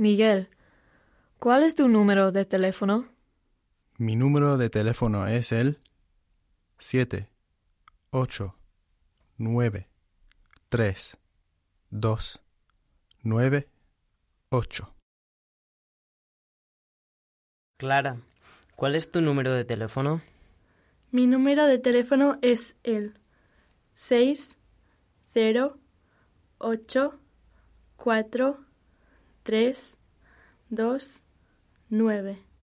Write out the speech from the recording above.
Miguel, ¿cuál es tu número de teléfono? Mi número de teléfono es el 7 8 9 3 2 9 8. Clara, ¿cuál es tu número de teléfono? Mi número de teléfono es el 6 0 8 4 3 2 9.